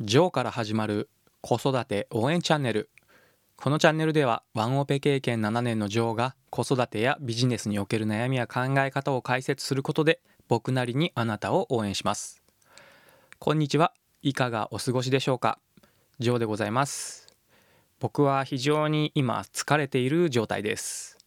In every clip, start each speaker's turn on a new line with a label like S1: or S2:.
S1: ジョーから始まる子育て応援チャンネル。このチャンネルではワンオペ経験7年のジョーが子育てやビジネスにおける悩みや考え方を解説することで僕なりにあなたを応援します。こんにちは。いかがお過ごしでしょうか？ジョーでございます。僕は非常に今疲れている状態です。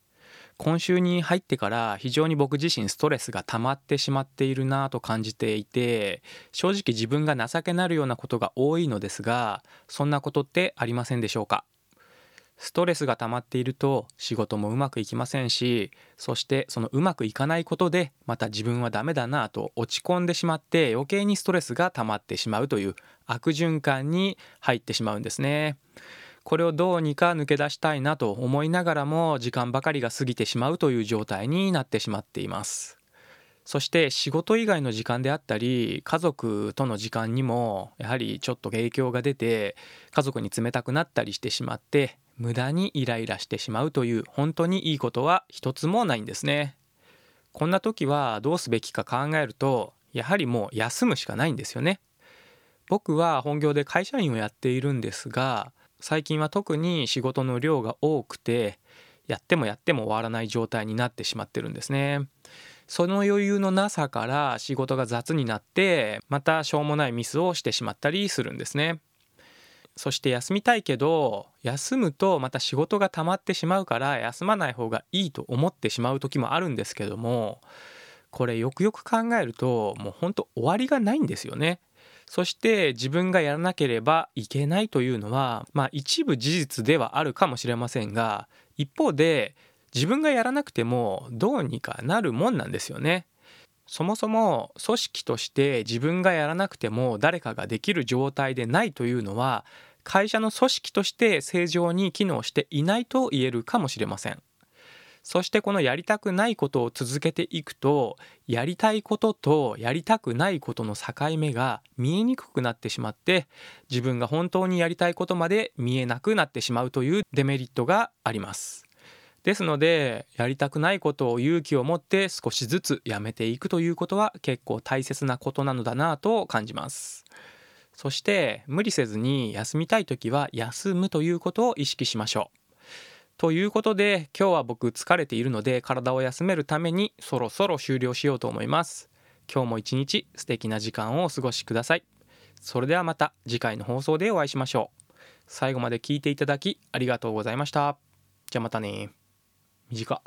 S1: 今週に入ってから非常に僕自身ストレスが溜まってしまっているなぁと感じていて正直自分が情けなるようなことが多いのですがそんなことってありませんでしょうか？ストレスが溜まっていると仕事もうまくいきませんしそしてそのうまくいかないことでまた自分はダメだなぁと落ち込んでしまって余計にストレスが溜まってしまうという悪循環に入ってしまうんですね。これをどうにか抜け出したいなと思いながらも時間ばかりが過ぎてしまうという状態になってしまっています。そして仕事以外の時間であったり家族との時間にもやはりちょっと影響が出て家族に冷たくなったりしてしまって無駄にイライラしてしまうという本当にいいことは一つもないんですね。こんな時はどうすべきか考えるとやはりもう休むしかないんですよね。僕は本業で会社員をやっているんですが最近は特に仕事の量が多くてやってもやっても終わらない状態になってしまってるんですね。その余裕のなさから仕事が雑になってまたしょうもないミスをしてしまったりするんですね。そして休みたいけど休むとまた仕事が溜まってしまうから休まない方がいいと思ってしまう時もあるんですけどもこれよくよく考えるともうほんと終わりがないんですよねそして自分がやらなければいけないというのは、まあ一部事実ではあるかもしれませんが、一方で自分がやらなくてもどうにかなるもんなんですよね。そもそも組織として自分がやらなくても誰かができる状態でないというのは会社の組織として正常に機能していないと言えるかもしれません。そしてこのやりたくないことを続けていくとやりたいこととやりたくないことの境目が見えにくくなってしまって自分が本当にやりたいことまで見えなくなってしまうというデメリットがあります。ですのでやりたくないことを勇気を持って少しずつやめていくということは結構大切なことなのだなと感じます。そして無理せずに休みたい時は休むということを意識しましょう。ということで今日は僕疲れているので体を休めるためにそろそろ終了しようと思います。今日も一日素敵な時間をお過ごしください。それではまた次回の放送でお会いしましょう。最後まで聞いていただきありがとうございました。じゃあまたね。短